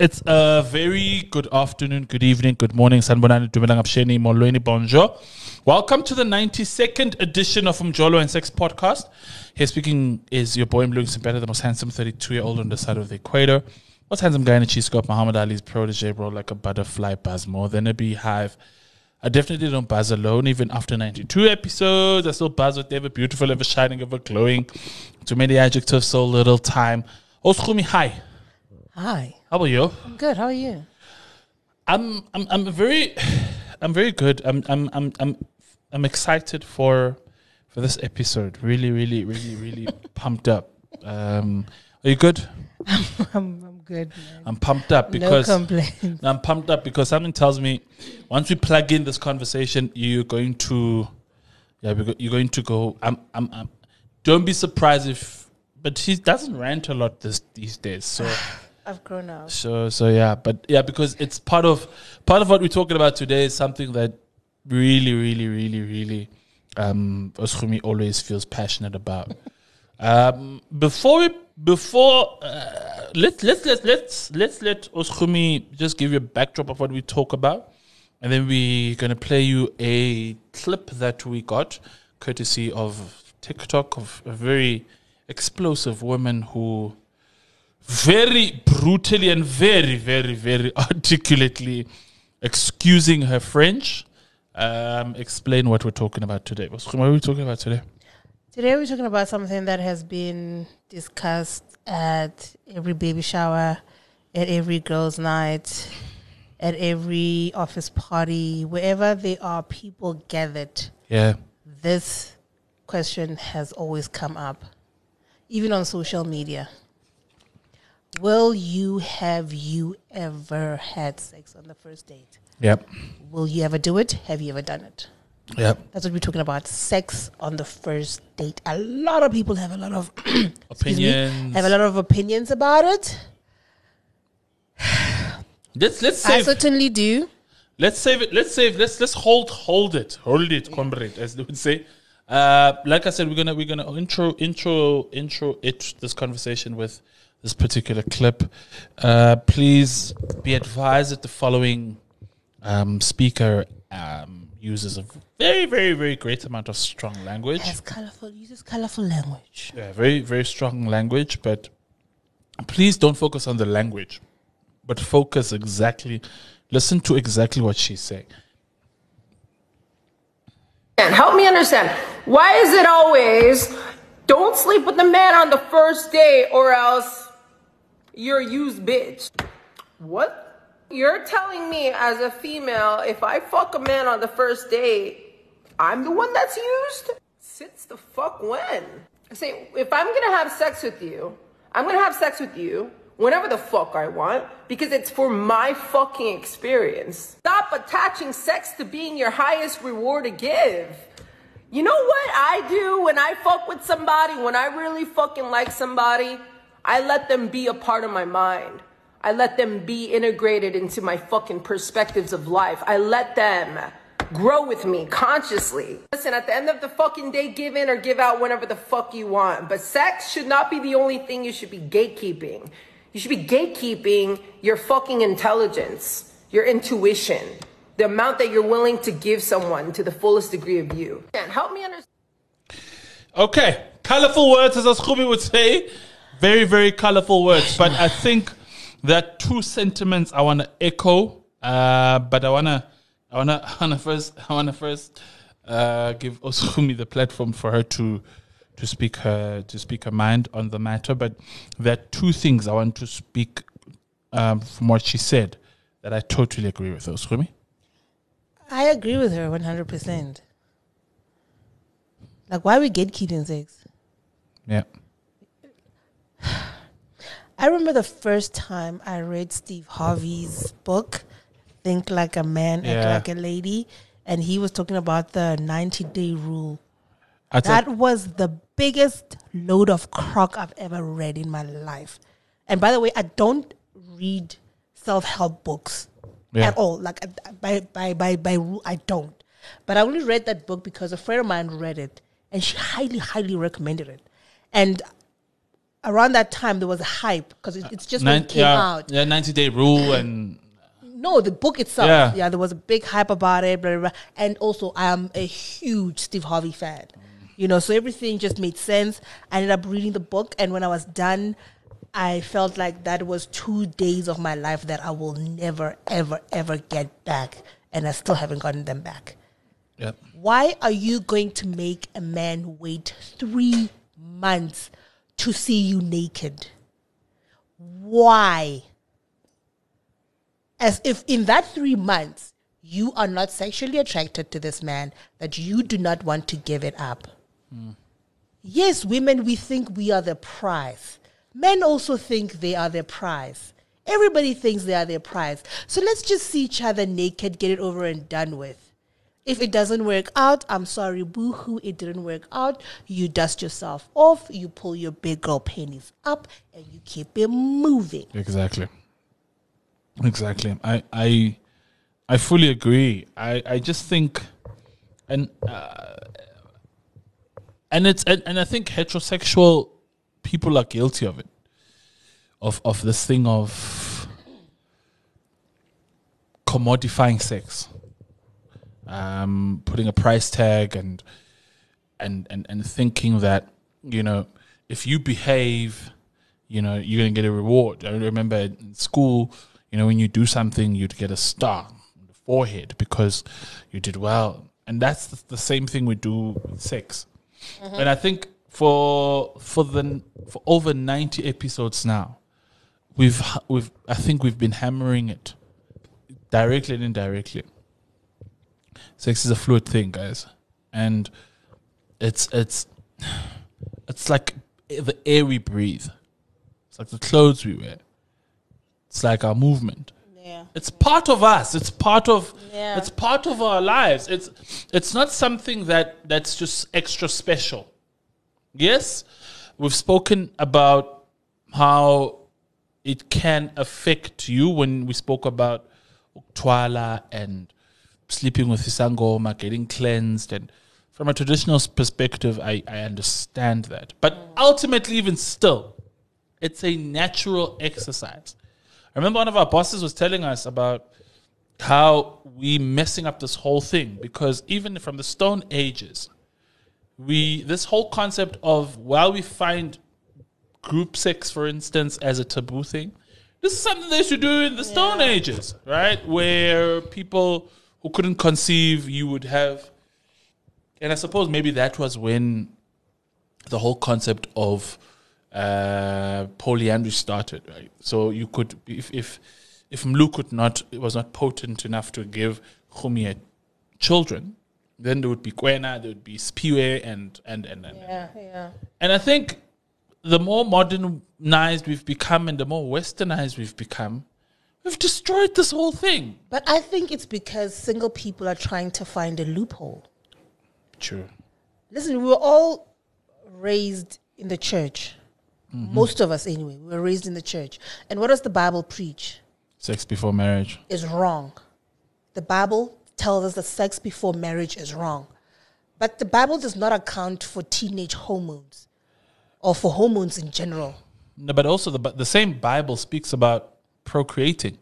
It's a very good afternoon, good evening, good morning. Sanbonani Dumelang Absheni Molweni Bonjour. Welcome to the 92nd edition of Umjolo and Sex podcast. Here speaking is your boy Mlung Simpeta, the most handsome 32 year old on the side of the equator. Most handsome guy in a cheese Muhammad Ali's protege, bro, like a butterfly, buzz more than a beehive. I definitely don't buzz alone, even after 92 episodes. I still buzz with ever beautiful, ever shining, ever glowing. Too many adjectives, so little time. Oskumi, hi. Hi. How are you? I'm good. How are you? I'm I'm I'm very I'm very good. I'm I'm I'm I'm I'm excited for for this episode. Really, really, really, really pumped up. Um are you good? I'm, I'm good, man. I'm pumped up because no complaints. I'm pumped up because something tells me once we plug in this conversation, you're going to, yeah, we're you're going to go. I'm, I'm, I'm. Don't be surprised if, but he doesn't rant a lot this these days. So, I've grown up. so, so yeah, but yeah, because it's part of part of what we're talking about today is something that really, really, really, really, um, Oskumi always feels passionate about. Um, before we before uh, let's let's let's let's let's let Oskumi just give you a backdrop of what we talk about, and then we're gonna play you a clip that we got courtesy of TikTok of a very explosive woman who very brutally and very very very articulately excusing her French. Um, explain what we're talking about today. What are we talking about today? Today we're talking about something that has been discussed at every baby shower, at every girls' night, at every office party, wherever there are people gathered. Yeah. This question has always come up, even on social media. Will you have you ever had sex on the first date? Yep. Will you ever do it? Have you ever done it? Yep. That's what we're talking about. Sex on the first date. A lot of people have a lot of excuse me, Opinions. have a lot of opinions about it. Let's let's I certainly do. let's save it. Let's save let's let's hold hold it. Hold it, comrade, as they would say. Uh, like I said, we're gonna we're gonna intro intro intro it this conversation with this particular clip. Uh, please be advised that the following um, speaker um, uses a very very very great amount of strong language. Has colorful uses colorful language. Yeah, very, very strong language, but please don't focus on the language, but focus exactly, listen to exactly what she's saying. And help me understand. Why is it always don't sleep with the man on the first day or else you're a used bitch? What? You're telling me as a female, if I fuck a man on the first date, I'm the one that's used? Since the fuck when? I say, if I'm gonna have sex with you, I'm gonna have sex with you whenever the fuck I want because it's for my fucking experience. Stop attaching sex to being your highest reward to give. You know what I do when I fuck with somebody, when I really fucking like somebody? I let them be a part of my mind. I let them be integrated into my fucking perspectives of life. I let them grow with me consciously. Listen, at the end of the fucking day, give in or give out whenever the fuck you want. But sex should not be the only thing you should be gatekeeping. You should be gatekeeping your fucking intelligence, your intuition, the amount that you're willing to give someone to the fullest degree of you. And help me understand. Okay, colorful words, as Aschubi would say. Very, very colorful words. But I think there are two sentiments I want to echo. Uh, but I wanna, I wanna, I wanna first, I wanna first uh, give Osumi the platform for her to to speak her to speak her mind on the matter. But there are two things I want to speak um, from what she said that I totally agree with. Osumi. I agree with her one hundred percent. Like why are we gatekeeping sex? Yeah. I remember the first time I read Steve Harvey's book, Think Like a Man, Yeah. Act Like a Lady, and he was talking about the 90 day rule. I That was the biggest load of crock I've ever read in my life. And by the way, I don't read self help books Yeah. at all. Like by by by by rule, I don't. But I only read that book because a friend of mine read it, and she highly highly recommended it. And around that time there was a hype because it, it's just when Nin- it came yeah, out. yeah, ninety day rule and No, the book itself. Yeah. Yeah. there was a big hype about it. Blah, blah, blah. And also, I am a huge Steve Harvey fan. You know, so everything just made sense. I ended up reading the book, and when I was done, I felt like that was two days of my life that I will never, ever, ever get back, and I still haven't gotten them back. yeah. Why are you going to make a man wait three months to see you naked? Why? As if in that three months, you are not sexually attracted to this man, that you do not want to give it up. Yes, women, we think we are the prize. Men also think they are their prize. Everybody thinks they are their prize. So let's just see each other naked, get it over and done with. If it doesn't work out, I'm sorry, boo hoo, it didn't work out. You dust yourself off, you pull your big girl panties up, and you keep it moving. Exactly. Exactly. I I I fully agree. I I just think and uh, and it's and, and I think heterosexual people are guilty of it. Of of this thing of commodifying sex. Um putting a price tag and and and and thinking that, you know, if you behave you know, you're gonna get a reward. I remember in school, you know, when you do something, you'd get a star on the forehead because you did well, and that's the, the same thing we do with sex. And I think for for the for over ninety episodes now, we've we've I think we've been hammering it directly and indirectly. Sex is a fluid thing, guys, and it's it's it's like the air we breathe. It's like the clothes we wear. It's like our movement. Yeah. It's part of us. It's part of Yeah. it's part of our lives. It's it's not something that that's just extra special. Yes, we've spoken about how it can affect you when we spoke about Twala and sleeping with Isangoma, getting cleansed and from a traditional perspective, I, I understand that. But ultimately, even still, it's a natural exercise. I remember one of our bosses was telling us about how we messing up this whole thing because even from the Stone Ages, we this whole concept of while we find group sex, for instance, as a taboo thing, this is something they used to do in the Stone Ages, right? Where people who couldn't conceive, you would have, and I suppose maybe that was when the whole concept of uh, polyandry started, right? So you could, if if if Mlu could not, it was not potent enough to give Khumia children, then there would be Kwena, there would be Spiwe, and and and and, Yeah, yeah. and I think the more modernized we've become and the more westernized we've become, we've destroyed this whole thing. But I think it's because single people are trying to find a loophole. True. Listen, we were all raised in the church. Mm-hmm. Most of us, anyway, we were raised in the church. And what does the Bible preach? Sex before marriage. Is wrong. The Bible tells us that sex before marriage is wrong. But the Bible does not account for teenage hormones or for hormones in general. No, but also the the same Bible speaks about procreating.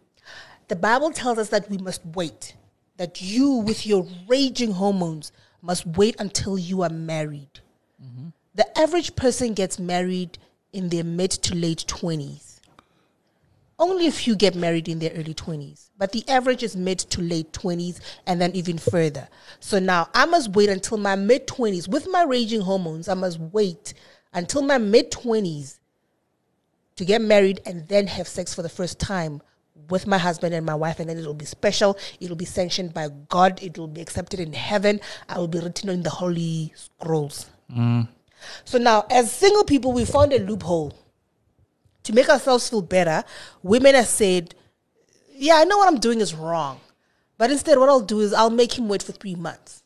The Bible tells us that we must wait, that you, with your raging hormones, must wait until you are married. The average person gets married in their mid to late 20s. Only a few get married in their early 20s, but the average is mid to late 20s and then even further. So now I must wait until my mid 20s with my raging hormones. I must wait until my mid 20s to get married and then have sex for the first time with my husband and my wife, and then it will be special. It will be sanctioned by God. It will be accepted in heaven. I will be written in the holy scrolls. Mm. So now, as single people, we found a loophole to make ourselves feel better. Women have said, "Yeah, I know what I'm doing is wrong, but instead, what I'll do is I'll make him wait for three months."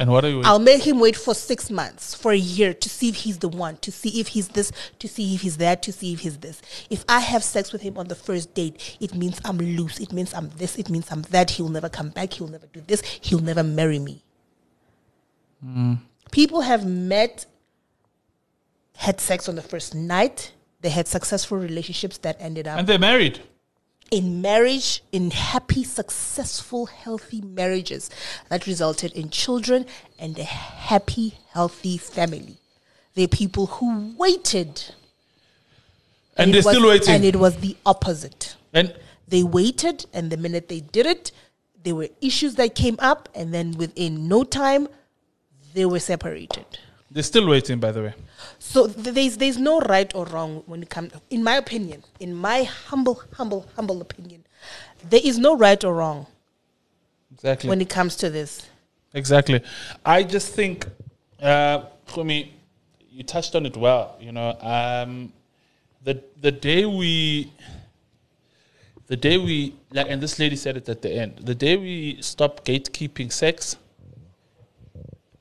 And what are you? I'll make him wait for six months, for a year, to see if he's the one, to see if he's this, to see if he's that, to see if he's this. If I have sex with him on the first date, it means I'm loose. It means I'm this. It means I'm that. He'll never come back. He'll never do this. He'll never marry me. Mm. People have met had sex on the first night. They had successful relationships that ended up And they're married. In marriage, in happy, successful, healthy marriages that resulted in children and a happy, healthy family. They're people who waited. And, it they're was- still waiting. And it was the opposite. and They waited, and the minute they did it, there were issues that came up, and then within no time, they were separated. They're still waiting, by the way. So th- there's there's no right or wrong when it comes. In my opinion, in my humble, humble, humble opinion, there is no right or wrong Exactly. when it comes to this. Exactly. I just think, uh, Kumi, you touched on it well. You know, um, the the day we, the day we like, and this lady said it at the end. The day we stop gatekeeping sex,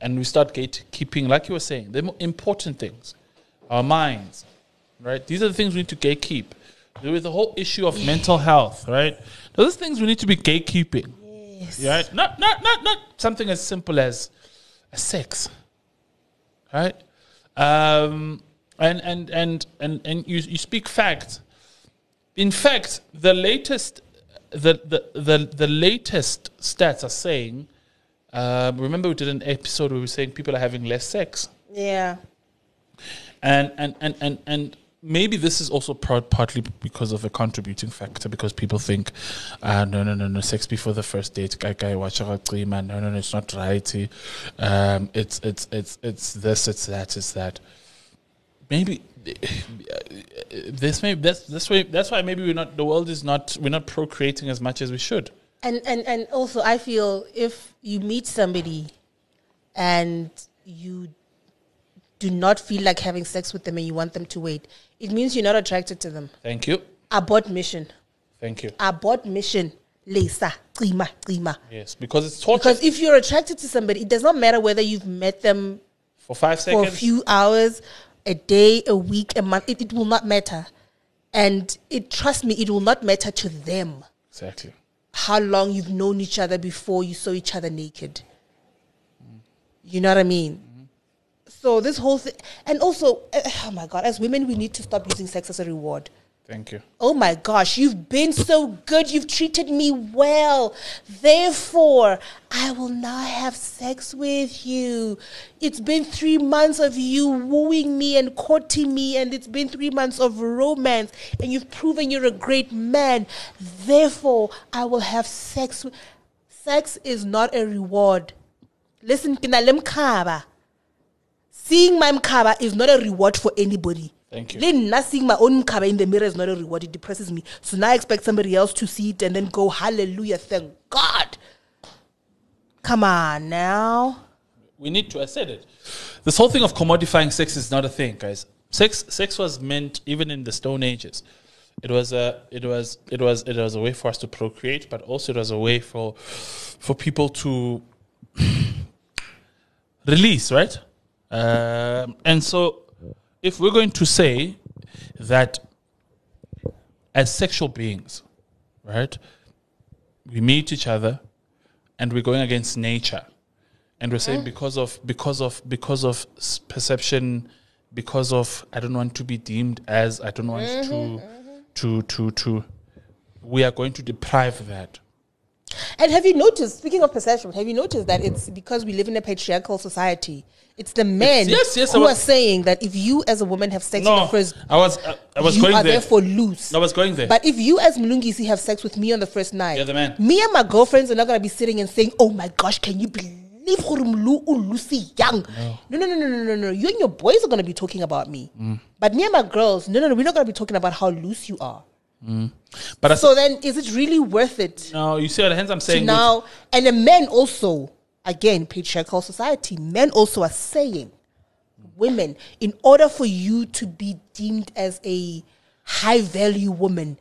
and we start gatekeeping, like you were saying, the important things, our minds, right? These are the things we need to gatekeep. There is the whole issue of mental health, right? Those things we need to be gatekeeping. Yes. Right? Not not not not something as simple as, as sex. Right? Um and and and and, and you, you speak facts. In fact, the latest the, the, the, the latest stats are saying um, remember we did an episode where we were saying people are having less sex. Yeah. and and and and, and maybe this is also par- partly because of a contributing factor because people think uh, no no no no sex before the first date guy guy watch out, man no no no it's not right um it's it's it's it's this it's that it's that. Maybe this may that's this way that's why maybe we're not the world is not we're not procreating as much as we should And and and also, I feel if you meet somebody and you do not feel like having sex with them and you want them to wait, it means you're not attracted to them. thank you Abort mission. thank you Abort mission. Lisa, Qima, Qima. yes because it's torture Because if you're attracted to somebody, it does not matter whether you've met them for five seconds, for a few hours, a day, a week, a month. It, it will not matter. And it trust me, it will not matter to them exactly how long you've known each other before you saw each other naked. You know what I mean? So this whole thing, and also, eh, oh my god, as women, we need to stop using sex as a reward. Thank you Oh my gosh, you've been so good. You've treated me well. Therefore, I will not have sex with you. It's been three months of you wooing me and courting me, and it's been three months of romance, and you've proven you're a great man. Therefore, I will have sex. Sex is not a reward. Listen. Seeing my mkaba is not a reward for anybody. Thank you. Nna seeing my own mkaba in the mirror is not a reward. It depresses me. So now I expect somebody else to see it and then go, hallelujah, thank God. Come on now. we need to. I said it. This whole thing of commodifying sex is not a thing, guys. Sex, sex was meant even in the Stone Ages. It was a, it was, it was, it was a way for us to procreate, but also it was a way for, for people to release, right? Um, and so, if we're going to say that as sexual beings, right, we meet each other and we're going against nature. And we're saying mm. because of because of because of s- perception because of i don't want to be deemed as i don't want mm-hmm, to mm-hmm. to to to we are going to deprive that And have you noticed, speaking of perception, have you noticed that it's because we live in a patriarchal society? It's the men yes, yes, who was- are saying that if you as a woman have sex no with the first, i was i, I was you going are there therefore loose. i was going there But if you as Mlungisi have sex with me on the first night, You're the man. me and my girlfriends are not gonna be sitting and saying, "Oh my gosh, can you believe Lucy Young?" No, no, no, no, no, no, no. You and your boys are gonna be talking about me, Mm. but me and my girls, no, no, no, we're not gonna be talking about how loose you are. Mm. but I, So then, is it really worth it no you see what hence i'm saying now? And the men also, again, patriarchal society, men also are saying, women, in order for you to be deemed as a high value woman,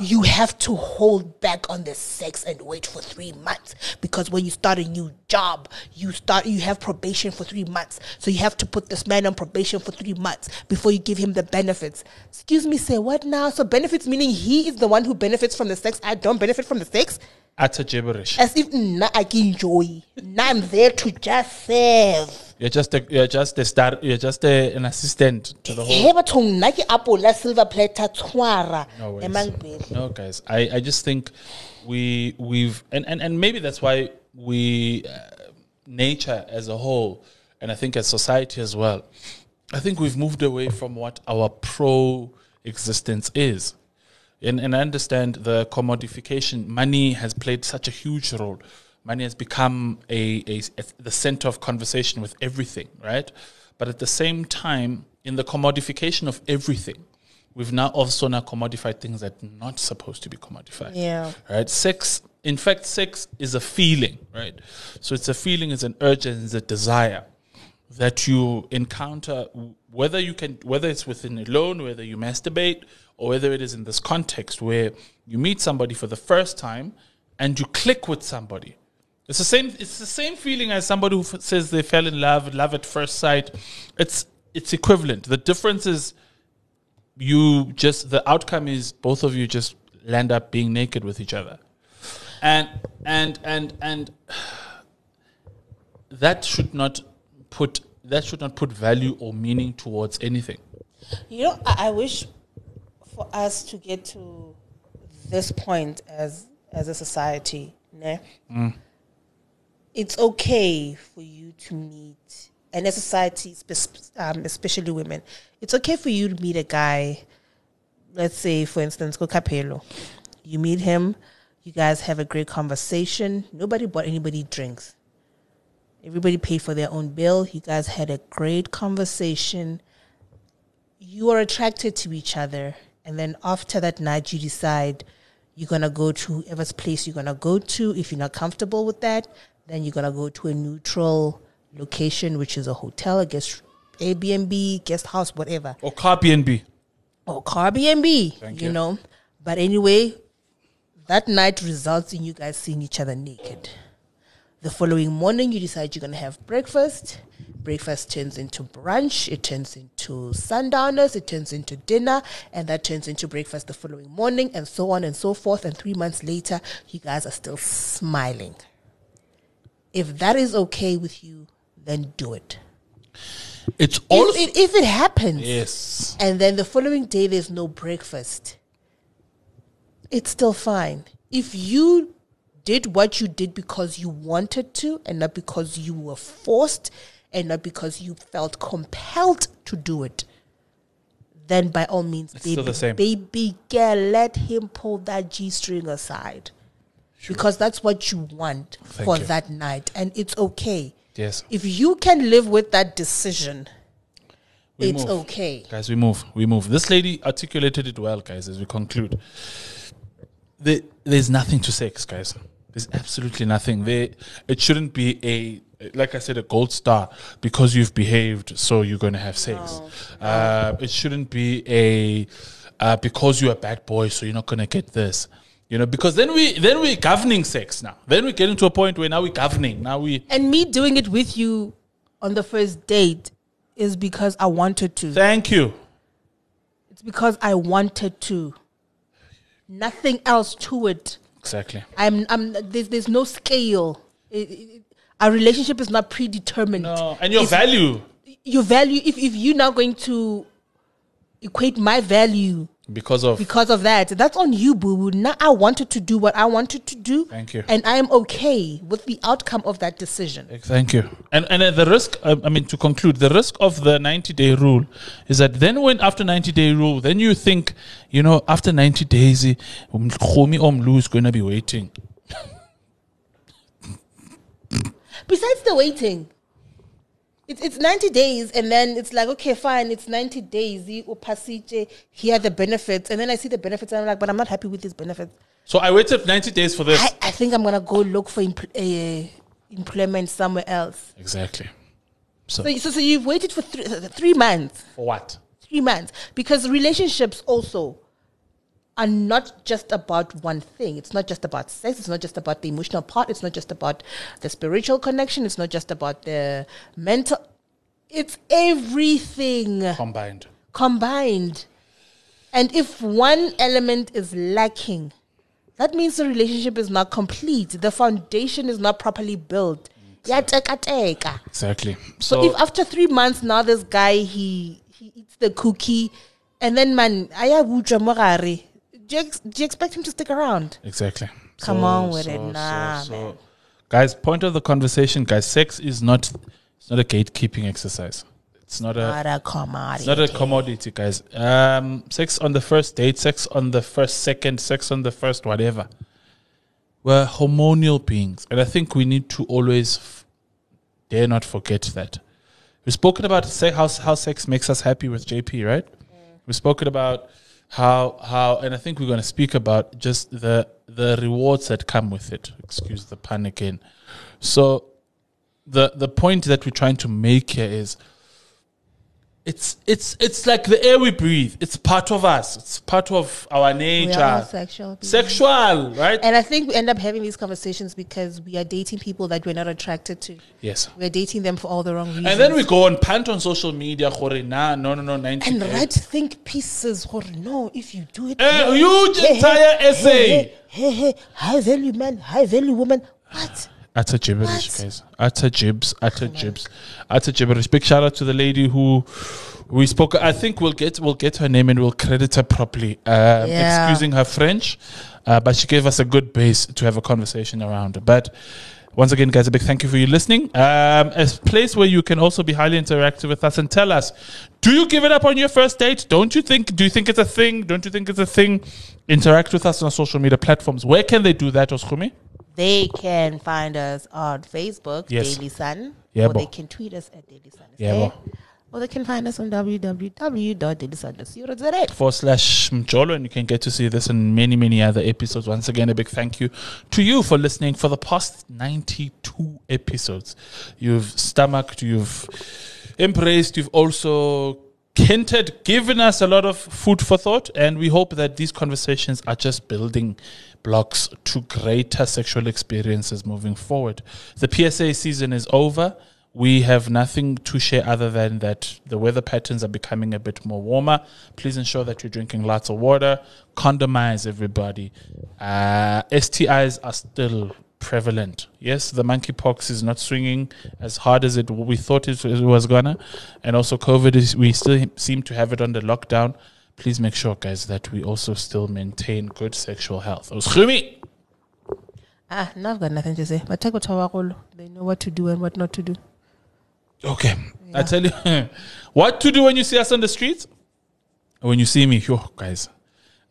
you have to hold back on the sex and wait for three months. Because when you start a new job you start you have probation for three months. So you have to put this man on probation for three months before you give him the benefits. Excuse me say what now? So benefits meaning he is the one who benefits from the sex i don't benefit from the sex utter gibberish. As if nna I can enjoy. Now I'm there to just serve. You're just a, you're just a star. You're just a, an assistant to the whole. He batho nna ke apola silver platter tshwara emangpele. No, guys. I, I just think we we've and, and, and maybe that's why we uh, nature as a whole, and I think as society as well. I think we've moved away from what our pro existence is. And, and I understand the commodification. Money has played such a huge role. Money has become a, a, a the center of conversation with everything, right? But at the same time, in the commodification of everything, we've now also now commodified things that are not supposed to be commodified. Yeah. Right? Sex, in fact, sex is a feeling, right? So it's a feeling, it's an urge, and it's a desire that you encounter whether you can whether it's within alone whether you masturbate or whether it is in this context where you meet somebody for the first time and you click with somebody. It's the same it's the same feeling as somebody who f- says they fell in love love at first sight. It's it's equivalent. The difference is you just the outcome is both of you just land up being naked with each other. And and and and that should not put that should not put value or meaning towards anything. You know, I, I wish for us to get to this point as as a society, ne? It's okay for you to meet, and as a society, um, especially women, it's okay for you to meet a guy. Let's say, for instance, go Capello. You meet him, you guys have a great conversation. Nobody bought anybody drinks. Everybody paid for their own bill. You guys had a great conversation you are attracted to each other and then after that night you decide you're gonna go to whoever's place you're gonna go to if you're not comfortable with that then you're gonna go to a neutral location which is a hotel a guest airbnb guest house whatever Or car B&B. or car B&B, Thank you. you. know. But anyway, that night results in you guys seeing each other naked. The following morning, you decide you're going to have breakfast. Breakfast turns into brunch, it turns into sundowners, it turns into dinner, and that turns into breakfast the following morning, and so on and so forth. And three months later, you guys are still smiling. If that is okay with you, then do it. It's also If, if, if it happens, yes. and then the following day there's no breakfast, it's still fine. If you did what you did because you wanted to and not because you were forced and not because you felt compelled to do it, then by all means, It's baby, still the same. baby girl, let him pull that G string aside. Because that's what you want Thank for you. that night. And it's okay. Yes. If you can live with that decision, We it's move. okay. Guys, we move. We move. This lady articulated it well, guys, as we conclude. There, there's nothing to sex, guys. There's absolutely nothing. There it shouldn't be a like I said, a gold star because you've behaved, so you're gonna have sex. Uh, it shouldn't be a uh, because you're a bad boy, so you're not gonna get this. You know, because then we then we're governing sex now. Then we get into a point where now we're governing. Now we And me doing it with you on the first date is because I wanted to. thank you. It's because I wanted to. Nothing else to it. Exactly. I'm. I'm. There's. There's no scale. It- it- our relationship is not predetermined. No, and your value Your value. If if you're now going to equate my value because of because of that, that's on you, boo boo. Now I wanted to do what I wanted to do. Thank you. And I am okay with the outcome of that decision. Thank you. And and uh, the risk, um, I mean, to conclude, the risk of the ninety day rule is that then when after ninety day rule, then you think, you know, after ninety days, eh, Mkhomi Omlu is going to be waiting. Besides the waiting, it's it's ninety days, and then it's like okay, fine, it's ninety days. You upasije, Here are the benefits, and then I see the benefits, and I'm like, but I'm not happy with these benefits. So I waited ninety days for this. I, I think I'm gonna go look for empl- uh, employment somewhere else. exactly. So, So, so, so you've waited for three, three months, for what? three months, because relationships also are not just about one thing. It's not just about sex. It's not just about the emotional part. It's not just about the spiritual connection. It's not just about the mental. It's everything Combined. combined. And if one element is lacking, that means the relationship is not complete. The foundation is not properly built. Yatekateka. Exactly. So, if after three months now this guy he he eats the cookie and then man ayabuja mogare, do you, ex- do you expect him to stick around? Exactly. Come on with it, nah, man. Guys, point of the conversation, guys. Sex is not it's not a gatekeeping exercise. It's not a Not a commodity. it's not a commodity, guys. Um, sex on the first date, sex on the first second, sex on the first whatever. We're hormonal beings, and I think we need to always f- dare not forget that. We've spoken about say how how sex makes us happy with JP, right? We've spoken about how how, and I think we're going to speak about just the the rewards that come with it. Excuse the pun again. So the the point that we're trying to make here is it's it's it's like the air we breathe. It's part of us. It's part of our we are nature. sexual. beings. Sexual, right? And I think we end up having these conversations because we are dating people that we're not attracted to. yes. We're dating them for all the wrong reasons. And then we go and pant on social media. gore, Nah, no, no, no, 90 and write think pieces. Or no, if you do it, A huge entire essay. Hey, hey, hey, high value man, high value woman. What? Utter gibberish, What? guys. Utter jibs, utter jibs, utter gibberish. Big shout out to the lady who we spoke. I think we'll get we'll get her name and we'll credit her properly. Um, Yeah. Excusing her French, uh, but she gave us a good base to have a conversation around. But once again, guys, a big thank you for you listening. Um, a place where you can also be highly interactive with us and tell us: Do you give it up on your first date? Don't you think? Do you think it's a thing? Don't you think it's a thing? Interact with us on our social media platforms. Where can they do that, Oskumi? They can find us on Facebook, Yes. Daily Sun, Yeah, or bo. they can tweet us at Daily Sun. Yeah? Or they can find us on www.dailysun.co.za. forward slash Mjolo, and you can get to see this and many, many other episodes. Once again, a big thank you to you for listening for the past 92 episodes. You've stomached, you've embraced, you've also hinted, given us a lot of food for thought, and we hope that these conversations are just building blocks to greater sexual experiences moving forward. The PSA season is over. We have nothing to share other than that the weather patterns are becoming a bit more warmer. Please ensure that you're drinking lots of water. Condomize everybody. Uh, STIs are still prevalent. Yes, the monkeypox is not swinging as hard as it we thought it was gonna, and also COVID is we still seem to have it under lockdown. Please make sure, guys, that we also still maintain good sexual health. Oschumi. Ah, now I've got nothing to say. But take what They know what to do and what not to do. Okay, I tell you what to do when you see us on the streets. When you see me, yo, guys,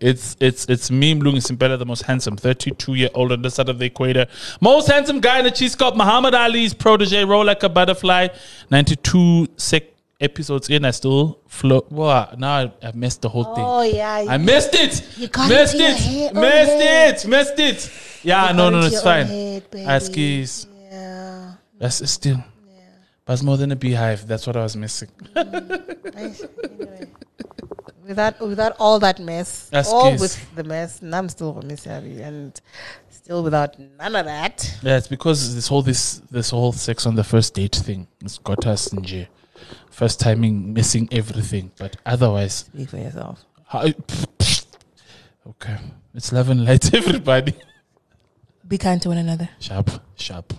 it's it's it's me, Mlungi Simpela, the most handsome, 32 year old on the side of the equator, most handsome guy in the cheese cup, Muhammad Ali's protege, roll like a butterfly. 92 sec episodes in, I still float. Wow, now I, I missed the whole thing. Oh, yeah. I missed it. You got missed it your it. Oh, missed head. it. Missed it. Yeah, You no, no, no, it's fine. head. Askies. Yeah. That's still. But it's more than a beehive. That's what I was missing. Mm. Nice. Anyway. Without without all that mess, all with the mess, and I'm still Miss Abby, and still without none of that. Yeah, it's because this whole this this whole sex on the first date thing has got us in jail. First timing, missing everything, but otherwise, Speak for yourself. how, okay, it's love and light, everybody. Be kind to one another. Sharp, sharp.